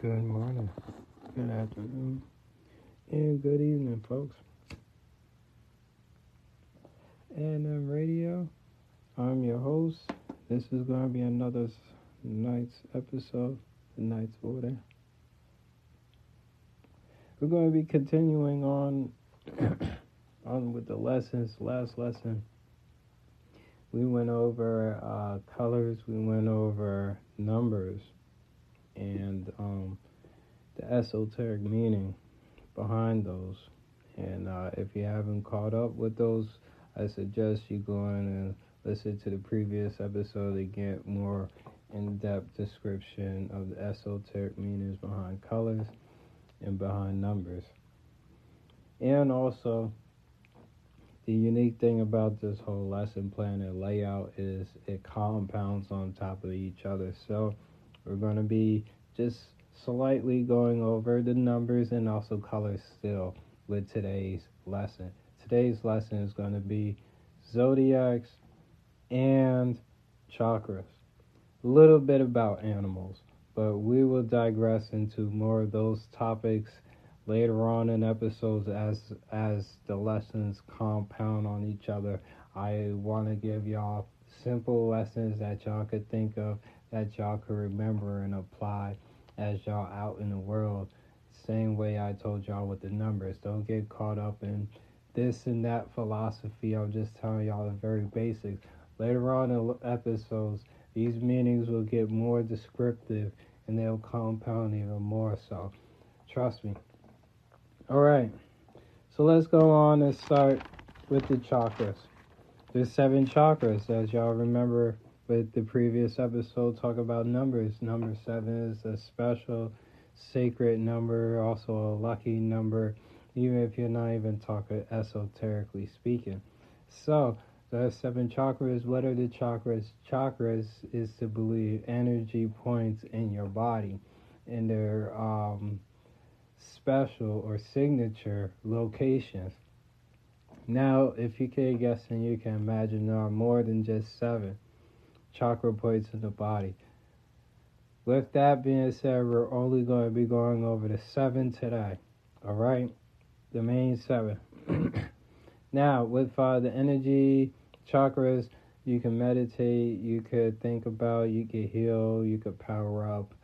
Good morning, good afternoon, and good evening, folks. And Radio, I'm your host. This is going to be another night's episode, the night's order. We're going to be continuing on on with the lessons. Last lesson, we went over uh, colors, we went over numbers and um, the esoteric meaning behind those. And uh, if you haven't caught up with those, I suggest you go in and listen to the previous episode to get more in-depth description of the esoteric meanings behind colors and behind numbers. And also, the unique thing about this whole lesson plan and layout is it compounds on top of each other. So we're going to be just slightly going over the numbers and also colors still with today's lesson. Today's lesson is going to be zodiacs and chakras. A little bit about animals, but we will digress into more of those topics later on in episodes as as the lessons compound on each other. I want to give y'all simple lessons that y'all could think of that y'all could remember and apply as y'all out in the world. Same way I told y'all with the numbers. Don't get caught up in this and that philosophy. I'm just telling y'all the very basics. Later on in episodes, these meanings will get more descriptive and they'll compound even more so. Trust me. All right. So let's go on and start with the chakras. There's seven chakras, as y'all remember with the previous episode talk about numbers. Number seven is a special sacred number, also a lucky number, even if you're not even talking esoterically speaking. So, the seven chakras, what are the chakras? Chakras is to believe energy points in your body and their um, special or signature locations. Now, if you can guess and you can imagine, there are more than just seven chakra points in the body. With that being said, we're only going to be going over the seven today. All right, the main seven. now, with uh, the energy chakras, you can meditate, you could think about, you could heal, you could power up,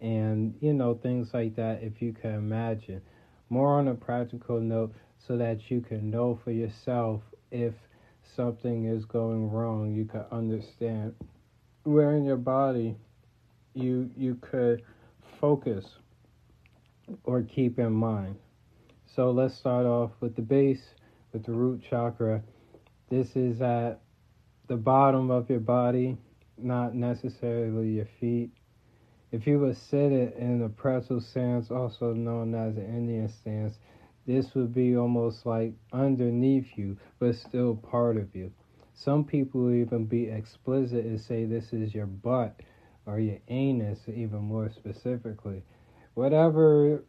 and you know things like that. If you can imagine, more on a practical note, so that you can know for yourself if something is going wrong, you can understand where in your body you you could focus or keep in mind. So let's start off with the base, with the root chakra. This is at the bottom of your body, not necessarily your feet. If you would sit it in a pretzel stance, also known as an Indian stance, this would be almost like underneath you, but still part of you. Some people even be explicit and say this is your butt or your anus, even more specifically. Whatever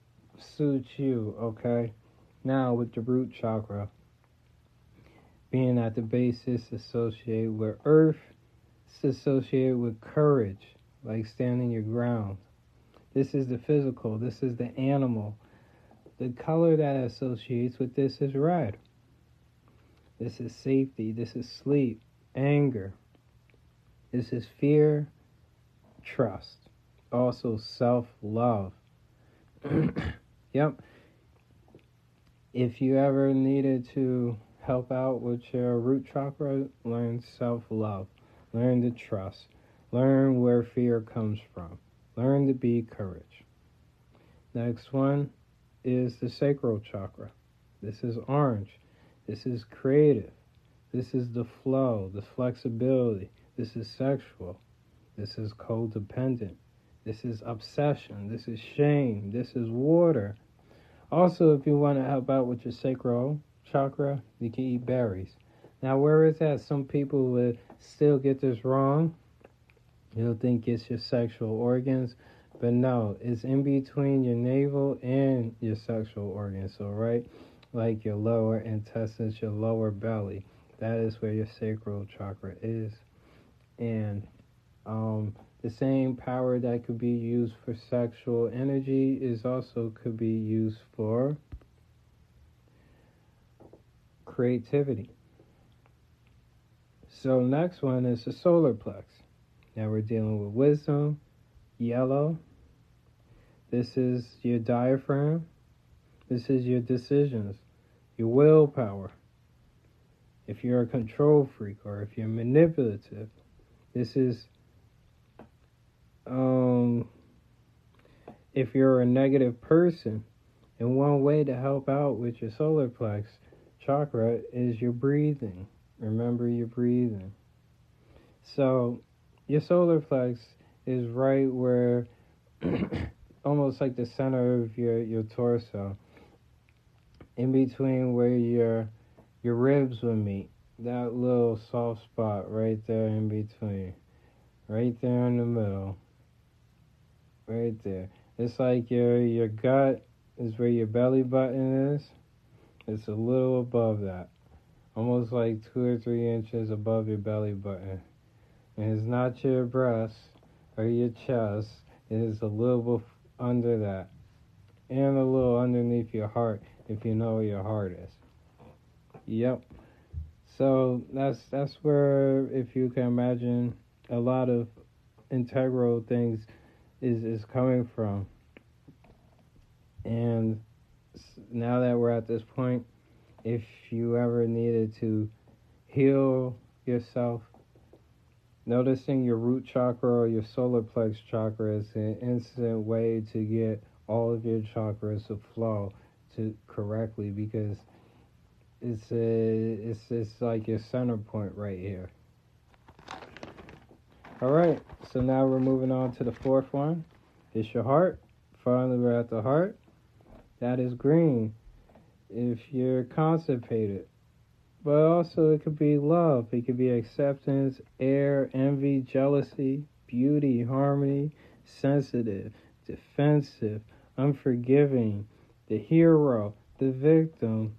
suits you, okay? Now, with the root chakra, being at the basis associated with earth, it's associated with courage, like standing your ground. This is the physical, this is the animal. The color that associates with this is red. This is safety. This is sleep, anger. This is fear, trust. Also, self love. yep. If you ever needed to help out with your root chakra, learn self love, learn to trust, learn where fear comes from, learn to be courage. Next one is the sacral chakra. This is orange. This is creative. This is the flow, the flexibility. This is sexual. This is codependent. This is obsession. This is shame. This is water. Also, if you want to help out with your sacral chakra, you can eat berries. Now, where is that? Some people would still get this wrong. You'll think it's your sexual organs, but no, it's in between your navel and your sexual organs, all right? Like your lower intestines, your lower belly. That is where your sacral chakra is. And um, the same power that could be used for sexual energy is also could be used for creativity. So next one is the solar plex. Now we're dealing with wisdom, yellow. This is your diaphragm. This is your decisions, your willpower. If you're a control freak or if you're manipulative, this is um if you're a negative person, and one way to help out with your solar plex chakra is your breathing. Remember your breathing. So, your solar plex is right where, almost like the center of your, your torso, in between where your your ribs would meet. That little soft spot right there in between, right there in the middle, right there. It's like your your gut is where your belly button is. It's a little above that almost like two or three inches above your belly button. And it's not your breast or your chest, it is a little under that. And a little underneath your heart if you know your heart is. Yep. So that's that's where if you can imagine a lot of integral things is is coming from. And now that we're at this point, if you ever needed to heal yourself, noticing your root chakra or your solar plex chakra is an instant way to get all of your chakras to flow to correctly because it's a it's it's like your center point right here. All right, so now we're moving on to the fourth one. It's your heart. Finally, we're at the heart. That is green if you're constipated. But also, it could be love, it could be acceptance, air, envy, jealousy, beauty, harmony, sensitive, defensive, unforgiving, the hero, the victim,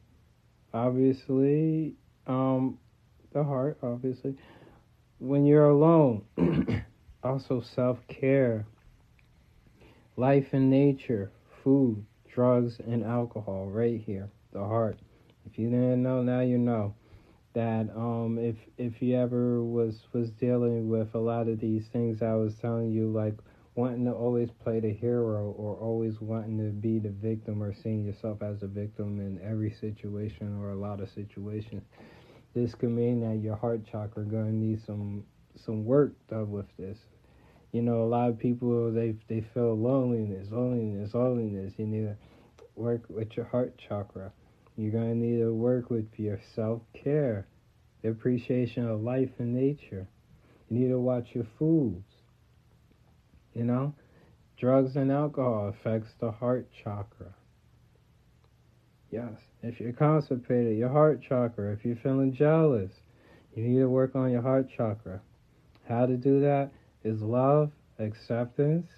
obviously, um, the heart, obviously. When you're alone, also self care, life and nature, food, drugs, and alcohol, right here the heart. If you didn't know, now you know that um, if if you ever was was dealing with a lot of these things I was telling you, like wanting to always play the hero or always wanting to be the victim or seeing yourself as a victim in every situation or a lot of situations, this could mean that your heart chakra gonna need some some work done with this. You know, a lot of people they they feel loneliness, loneliness, loneliness. You need to work with your heart chakra. You're to need to work with your self care, the appreciation of life and nature. You need to watch your foods. You know, drugs and alcohol affects the heart chakra. Yes, if you're constipated, your heart chakra. If you're feeling jealous, you need to work on your heart chakra. How to do that is love, acceptance,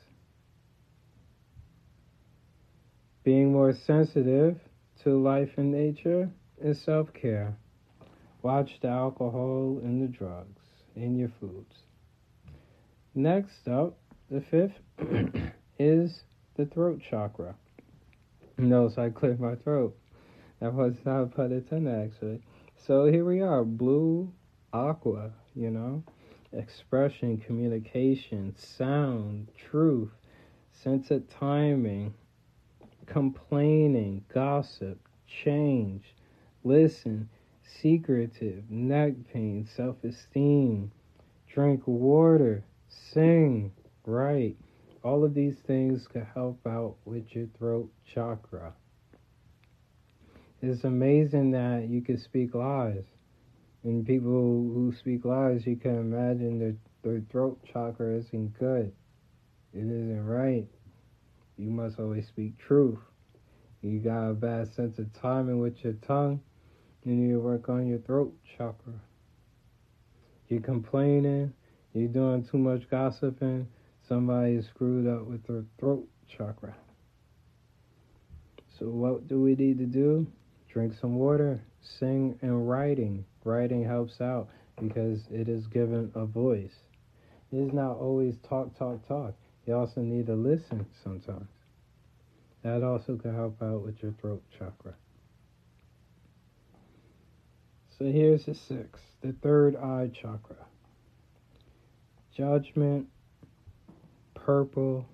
being more sensitive to life and nature and self care. Watch the alcohol and the drugs in your foods. Next up, the fifth is the throat chakra. Notice I cleared my throat. That was not put intended actually. So here we are, blue, aqua, you know, expression, communication, sound, truth, sense of timing, complaining, gossip, change, listen, secretive, neck pain, self esteem, drink water, sing, write. All of these things can help out with your throat chakra. It's amazing that you can speak lies. And people who speak lies, you can imagine their, their throat chakra isn't good. It isn't right you must always speak truth. You got a bad sense of timing with your tongue, you need to work on your throat chakra. You're complaining, you're doing too much gossiping, somebody is screwed up with their throat chakra. So, what do we need to do? Drink some water, sing, and writing. Writing helps out because it is given a voice. It's not always talk, talk, talk. You also need to listen sometimes. That also can help out with your throat chakra. So here's the sixth, the third eye chakra. Judgment, purple,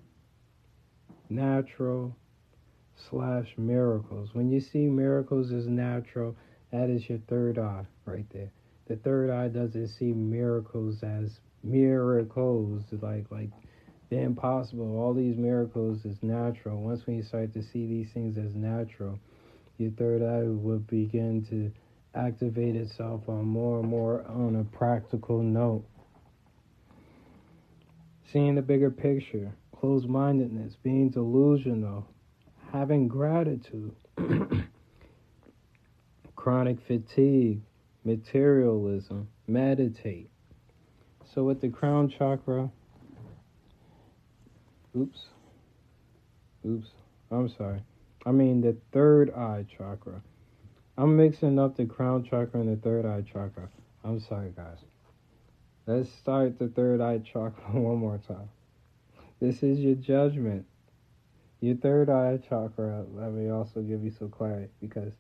natural, slash miracles. When you see miracles as natural, that is your third eye right there. The third eye doesn't see miracles as miracles, like like the impossible. All these miracles is natural. Once when you start to see these things as natural, your third eye will begin to activate itself on more and more on a practical note. Seeing the bigger picture, closed mindedness, being delusional, having gratitude, chronic fatigue, materialism, meditate. So, with the crown chakra, oops, oops, I'm sorry. I mean the third eye chakra. I'm mixing up the crown chakra and the third eye chakra. I'm sorry, guys. Let's start the third eye chakra one more time. This is your judgment. Your third eye chakra, let me also give you some clarity because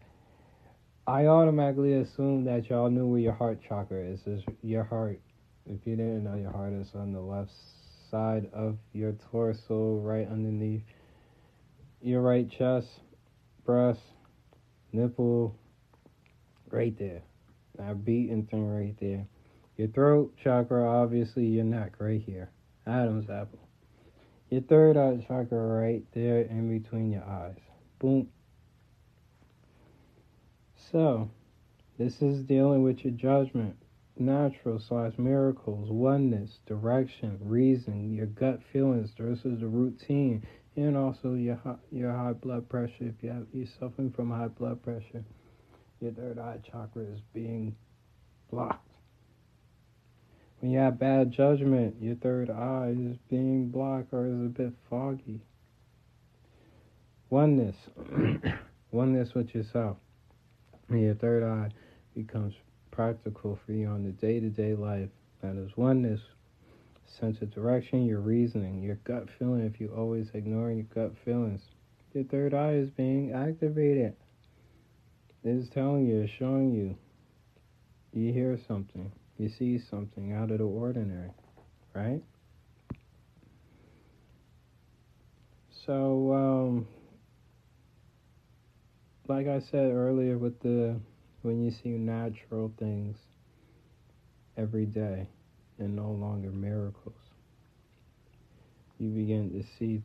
I automatically assume that y'all knew where your heart chakra is. Is your heart. If you didn't know, your heart is on the left side of your torso, right underneath your right chest, breast, nipple, right there. That beating thing right there. Your throat chakra, obviously your neck right here. Adam's apple. Your third eye chakra right there in between your eyes. Boom. So, this is dealing with your judgment, natural slash miracles, oneness, direction, reason, your gut feelings. versus the routine, and also your high, your high blood pressure. If you have you're suffering from high blood pressure, your third eye chakra is being blocked. When you have bad judgment, your third eye is being blocked or is a bit foggy. Oneness. Oneness with yourself. When your third eye becomes practical for you on the day to day life. That is oneness, sense of direction, your reasoning, your gut feeling. If you always ignore your gut feelings, your third eye is being activated. It is telling you, it's showing you. You hear something you see something out of the ordinary, right? So, um, like I said earlier, with the when you see natural things every day and no longer miracles, you begin to see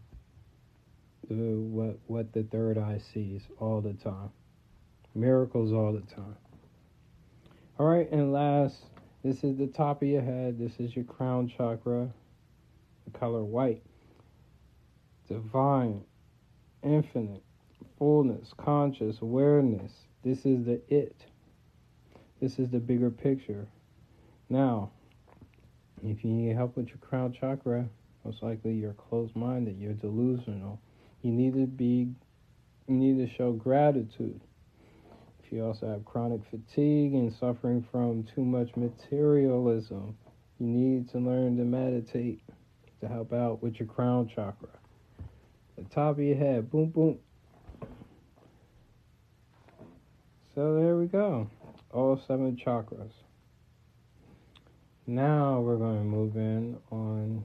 the, what what the third eye sees all the time, miracles all the time. All right, and last this is the top of your head. This is your crown chakra, the color white. Divine, infinite, fullness, conscious, awareness. This is the it. This is the bigger picture. Now, if you need help with your crown chakra, most likely you're closed minded, you're delusional. You need to be you need to show gratitude. You also have chronic fatigue and suffering from too much materialism, you need to learn to meditate to help out with your crown chakra. The top of your head, boom, boom. So there we go, all seven chakras. Now we're going to move in on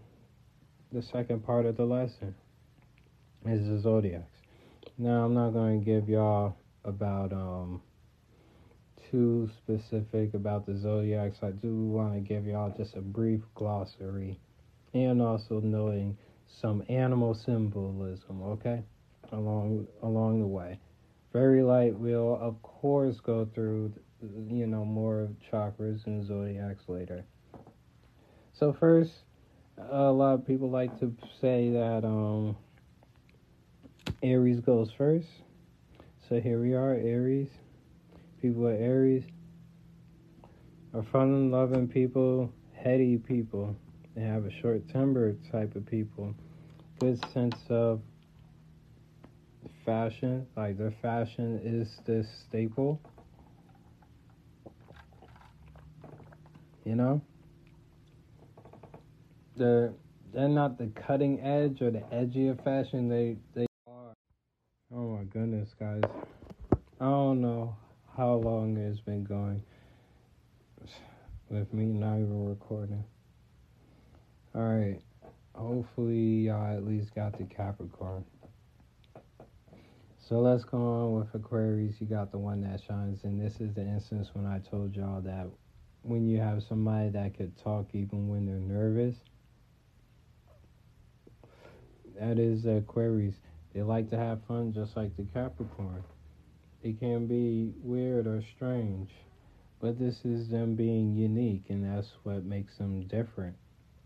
the second part of the lesson is the zodiacs. Now I'm not going to give y'all about um too specific about the zodiacs, I do want to give y'all just a brief glossary and also knowing some animal symbolism, okay? Along along the way. Very light we'll of course go through you know more chakras and zodiacs later. So first, a lot of people like to say that um Aries goes first. So here we are, Aries people are Aries are fun loving people, heady people. They have a short temper type of people. Good sense of fashion, like their fashion is this staple. You know? they're they're not the cutting edge or the edgy of fashion. They they are. Oh my goodness, guys! I don't know how long it's been going with me not even recording. All right. Hopefully, y'all at least got the Capricorn. So let's go on with Aquarius. You got the one that shines, and this is the instance when I told y'all that when you have somebody that could talk even when they're nervous, that is Aquarius. They like to have fun just like the Capricorn. It can be weird or strange, but this is them being unique, and that's what makes them different.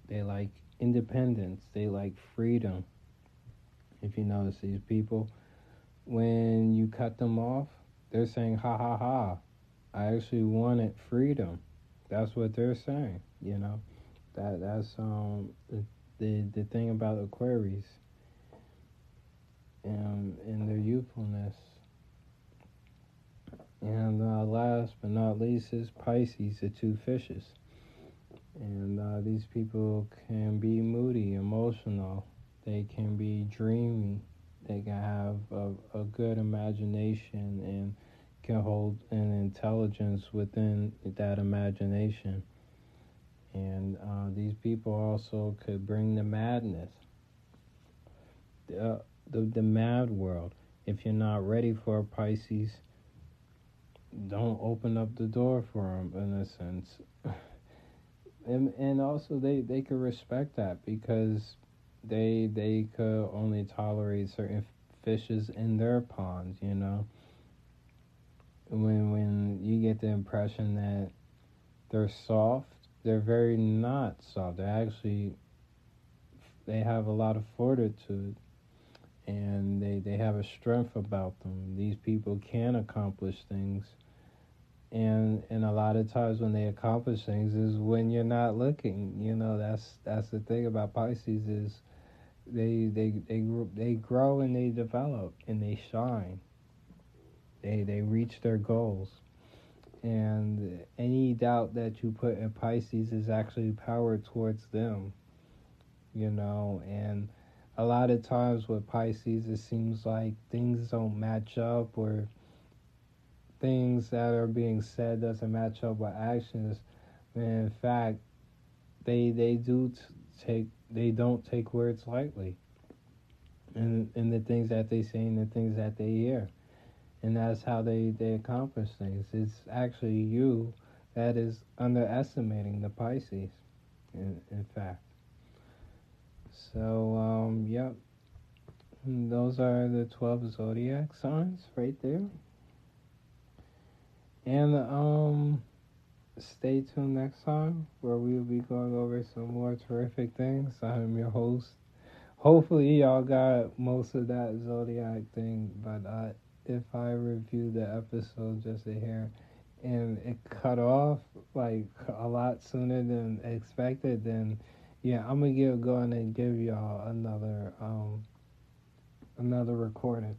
They like independence, they like freedom. If you notice these people, when you cut them off, they're saying, ha ha ha, I actually wanted freedom. That's what they're saying, you know. That that's um the the, the thing about Aquarius um, and their youthfulness. And uh, last but not least is Pisces, the two fishes. And uh, these people can be moody, emotional. They can be dreamy. They can have a, a good imagination and can hold an intelligence within that imagination. And uh, these people also could bring the madness, the, the, the mad world. If you're not ready for Pisces, don't open up the door for them in a sense. and and also they they could respect that because they they could only tolerate certain fishes in their ponds, you know. When when you get the impression that they're soft, they're very not soft. They're actually they have a lot of fortitude and they, they have a strength about them. These people can accomplish things. And and a lot of times when they accomplish things is when you're not looking. You know that's that's the thing about pisces is they they they they grow and they develop and they shine. They they reach their goals. And any doubt that you put in pisces is actually powered towards them you know and a lot of times with pisces it seems like things don't match up or things that are being said doesn't match up with actions, when in fact they they do t- take they don't take words lightly. And and the things that they say and the things that they hear. And that's how they, they accomplish things. It's actually you that is underestimating the Pisces, in, in fact. So, um, yep. Those are the 12 zodiac signs right there. And um, stay tuned next time where we will be going over some more terrific things. I'm your host. Hopefully, y'all got most of that zodiac thing, but uh, if I review the episode just to hear and it cut off like a lot sooner than expected, then yeah, I'm gonna get going and give y'all another um another recording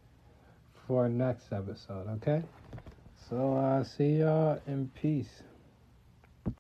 for next episode. Okay. So, I uh, see y'all in peace.